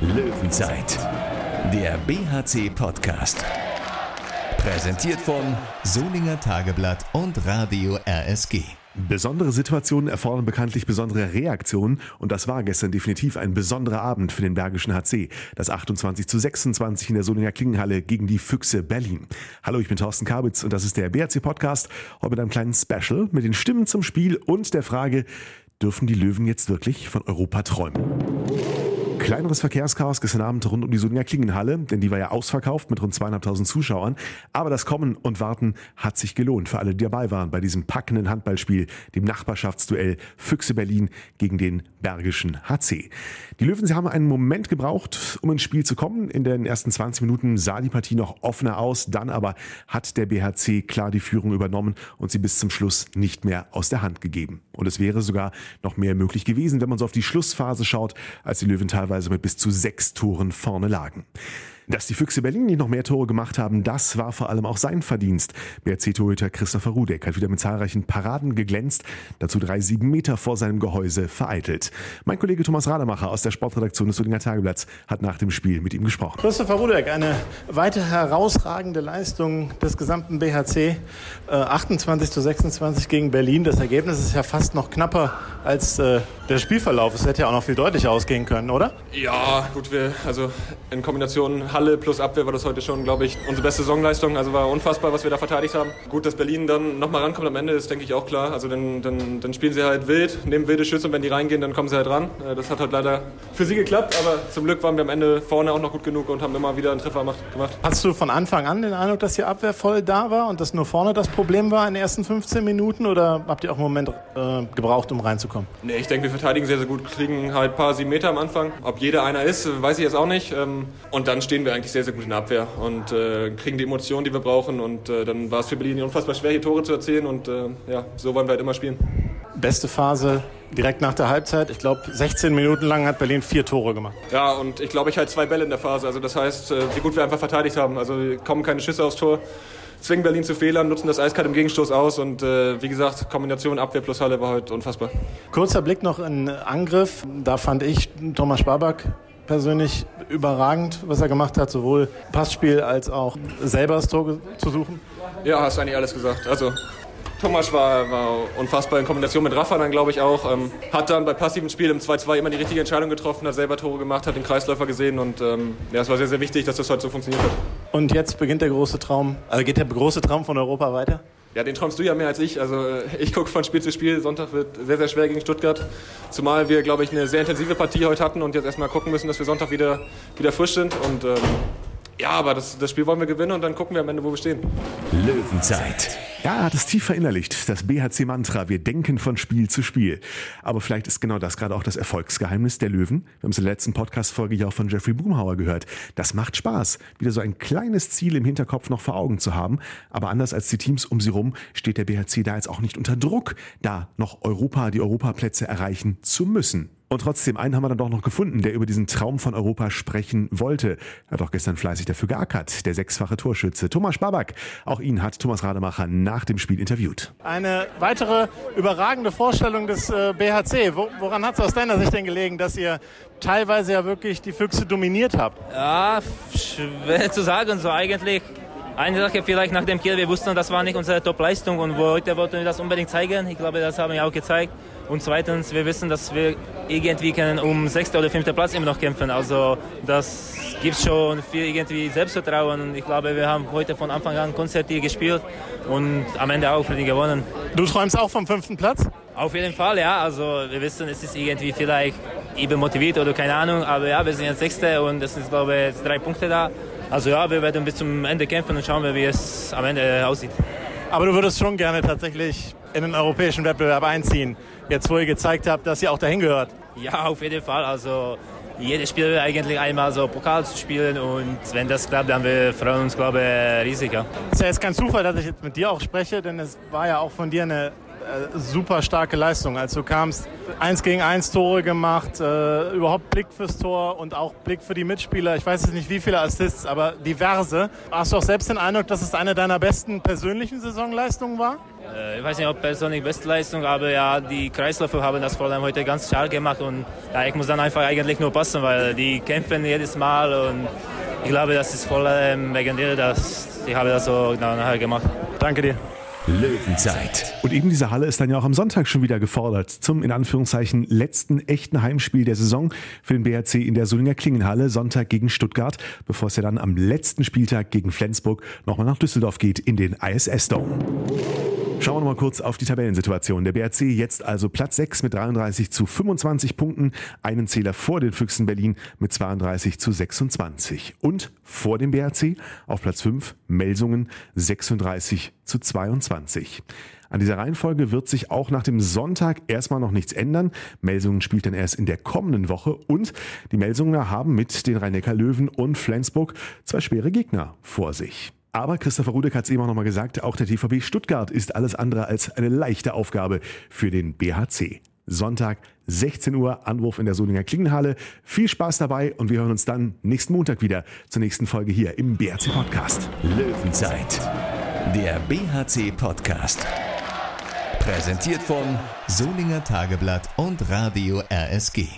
Löwenzeit, der BHC-Podcast. Präsentiert von Solinger Tageblatt und Radio RSG. Besondere Situationen erfordern bekanntlich besondere Reaktionen und das war gestern definitiv ein besonderer Abend für den Bergischen HC. Das 28 zu 26 in der Solinger Klingenhalle gegen die Füchse Berlin. Hallo, ich bin Thorsten Kabitz und das ist der BHC Podcast. Heute mit einem kleinen Special mit den Stimmen zum Spiel und der Frage, dürfen die Löwen jetzt wirklich von Europa träumen? Kleineres Verkehrschaos gestern Abend rund um die Solinger Klingenhalle, denn die war ja ausverkauft mit rund zweieinhalbtausend Zuschauern. Aber das Kommen und Warten hat sich gelohnt für alle, die dabei waren bei diesem packenden Handballspiel, dem Nachbarschaftsduell Füchse Berlin gegen den Bergischen HC. Die Löwen, sie haben einen Moment gebraucht, um ins Spiel zu kommen. In den ersten 20 Minuten sah die Partie noch offener aus, dann aber hat der BHC klar die Führung übernommen und sie bis zum Schluss nicht mehr aus der Hand gegeben. Und es wäre sogar noch mehr möglich gewesen, wenn man so auf die Schlussphase schaut, als die Löwen teilweise teilweise mit bis zu sechs Toren vorne lagen. Dass die Füchse Berlin nicht noch mehr Tore gemacht haben, das war vor allem auch sein Verdienst. BRC-Torhüter Christopher Rudek hat wieder mit zahlreichen Paraden geglänzt, dazu drei sieben Meter vor seinem Gehäuse vereitelt. Mein Kollege Thomas Rademacher aus der Sportredaktion des Solinger Tageblatts hat nach dem Spiel mit ihm gesprochen. Christopher Rudek, eine weiter herausragende Leistung des gesamten BHC. Äh, 28 zu 26 gegen Berlin. Das Ergebnis ist ja fast noch knapper als äh, der Spielverlauf. Es hätte ja auch noch viel deutlicher ausgehen können, oder? Ja, gut, wir, also in Kombination Halle plus Abwehr war das heute schon, glaube ich, unsere beste Saisonleistung. Also war unfassbar, was wir da verteidigt haben. Gut, dass Berlin dann nochmal rankommt am Ende, ist denke ich auch klar. Also dann, dann, dann spielen sie halt wild, nehmen wilde Schüsse und wenn die reingehen, dann kommen sie halt ran. Äh, das hat halt leider für sie geklappt, aber zum Glück waren wir am Ende vorne auch noch gut genug und haben immer wieder einen Treffer gemacht. Hast du von Anfang an den Eindruck, dass die Abwehr voll da war und dass nur vorne das Problem war in den ersten 15 Minuten oder habt ihr auch einen Moment äh, gebraucht, um reinzukommen? Nee, ich denke, wir verteidigen sehr, sehr gut, kriegen halt ein paar sieben Meter am Anfang. Ob jeder einer ist, weiß ich jetzt auch nicht. Ähm, und dann stehen wir eigentlich sehr, sehr gut in Abwehr und äh, kriegen die Emotionen, die wir brauchen. Und äh, dann war es für Berlin unfassbar schwer, hier Tore zu erzielen. Und äh, ja, so wollen wir halt immer spielen. Beste Phase direkt nach der Halbzeit. Ich glaube, 16 Minuten lang hat Berlin vier Tore gemacht. Ja, und ich glaube, ich halt zwei Bälle in der Phase. Also das heißt, wie gut wir einfach verteidigt haben. Also kommen keine Schüsse aufs Tor zwingen Berlin zu Fehlern, nutzen das eiskalt im Gegenstoß aus und äh, wie gesagt, Kombination Abwehr plus Halle war heute unfassbar. Kurzer Blick noch in Angriff. Da fand ich Thomas Sparback persönlich überragend, was er gemacht hat, sowohl Passspiel als auch selber das Tor zu suchen. Ja, hast eigentlich alles gesagt. Also Thomas war, war unfassbar in Kombination mit Rafa dann, glaube ich, auch. Ähm, hat dann bei passivem Spiel im 2-2 immer die richtige Entscheidung getroffen, hat selber Tore gemacht, hat den Kreisläufer gesehen und ähm, ja, es war sehr, sehr wichtig, dass das heute so funktioniert hat. Und jetzt beginnt der große Traum, also geht der große Traum von Europa weiter? Ja, den träumst du ja mehr als ich. Also ich gucke von Spiel zu Spiel. Sonntag wird sehr, sehr schwer gegen Stuttgart. Zumal wir, glaube ich, eine sehr intensive Partie heute hatten und jetzt erstmal gucken müssen, dass wir Sonntag wieder, wieder frisch sind. Und ähm, ja, aber das, das Spiel wollen wir gewinnen und dann gucken wir am Ende, wo wir stehen. Löwenzeit. Ja, er hat es tief verinnerlicht, das BHC-Mantra. Wir denken von Spiel zu Spiel. Aber vielleicht ist genau das gerade auch das Erfolgsgeheimnis der Löwen. Wir haben es in der letzten Podcast-Folge ja auch von Jeffrey Boomhauer gehört. Das macht Spaß, wieder so ein kleines Ziel im Hinterkopf noch vor Augen zu haben. Aber anders als die Teams um sie rum steht der BHC da jetzt auch nicht unter Druck, da noch Europa, die Europaplätze erreichen zu müssen. Und trotzdem, einen haben wir dann doch noch gefunden, der über diesen Traum von Europa sprechen wollte. Er hat auch gestern fleißig dafür geackert, der sechsfache Torschütze Thomas Babak. Auch ihn hat Thomas Rademacher nach dem Spiel interviewt. Eine weitere überragende Vorstellung des äh, BHC. woran hat es aus deiner Sicht denn gelegen, dass ihr teilweise ja wirklich die Füchse dominiert habt? Ja, schwer zu sagen, so eigentlich. Eine Sache vielleicht nach dem Kiel, wir wussten, das war nicht unsere Top-Leistung und heute wollten wir das unbedingt zeigen. Ich glaube, das haben wir auch gezeigt. Und zweitens, wir wissen, dass wir irgendwie können um sechster oder fünfter Platz immer noch kämpfen. Also das gibt schon viel irgendwie Selbstvertrauen und ich glaube, wir haben heute von Anfang an konzertiert gespielt und am Ende auch für die gewonnen. Du träumst auch vom fünften Platz? Auf jeden Fall, ja. Also wir wissen, es ist irgendwie vielleicht eben motiviert oder keine Ahnung, aber ja, wir sind jetzt Sechste und es sind, glaube ich, drei Punkte da. Also ja, wir werden bis zum Ende kämpfen und schauen, wie es am Ende aussieht. Aber du würdest schon gerne tatsächlich in den europäischen Wettbewerb einziehen jetzt wo ihr gezeigt habt, dass ihr auch dahin gehört. Ja, auf jeden Fall. Also jedes Spiel eigentlich einmal so Pokal zu spielen und wenn das klappt, dann wir freuen uns, glaube ich, riesig. Ja. Es ist ja jetzt kein Zufall, dass ich jetzt mit dir auch spreche, denn es war ja auch von dir eine äh, super starke Leistung. Als du kamst, eins gegen eins Tore gemacht, äh, überhaupt Blick fürs Tor und auch Blick für die Mitspieler. Ich weiß jetzt nicht, wie viele Assists, aber diverse. Hast du auch selbst den Eindruck, dass es eine deiner besten persönlichen Saisonleistungen war? Äh, ich weiß nicht, ob persönlich Bestleistung, aber ja, die Kreisläufer haben das vor allem heute ganz stark gemacht und ja, ich muss dann einfach eigentlich nur passen, weil die kämpfen jedes Mal und ich glaube, das ist vor allem wegen dir, dass ich habe das so nachher gemacht. Danke dir. Löwenzeit. Und eben diese Halle ist dann ja auch am Sonntag schon wieder gefordert zum in Anführungszeichen letzten echten Heimspiel der Saison für den BRC in der Solinger Klingenhalle Sonntag gegen Stuttgart, bevor es ja dann am letzten Spieltag gegen Flensburg nochmal nach Düsseldorf geht in den ISS Dome. Schauen wir noch mal kurz auf die Tabellensituation. Der BRC jetzt also Platz 6 mit 33 zu 25 Punkten, einen Zähler vor den Füchsen Berlin mit 32 zu 26. Und vor dem BRC auf Platz 5 Melsungen 36 zu 22. An dieser Reihenfolge wird sich auch nach dem Sonntag erstmal noch nichts ändern. Melsungen spielt dann erst in der kommenden Woche und die Melsunger haben mit den Rhein-Neckar-Löwen und Flensburg zwei schwere Gegner vor sich. Aber Christopher Rudek hat es eben auch nochmal gesagt, auch der TVB Stuttgart ist alles andere als eine leichte Aufgabe für den BHC. Sonntag, 16 Uhr, Anwurf in der Solinger Klingenhalle. Viel Spaß dabei und wir hören uns dann nächsten Montag wieder zur nächsten Folge hier im BHC Podcast. Löwenzeit. Der BHC Podcast. Präsentiert von Solinger Tageblatt und Radio RSG.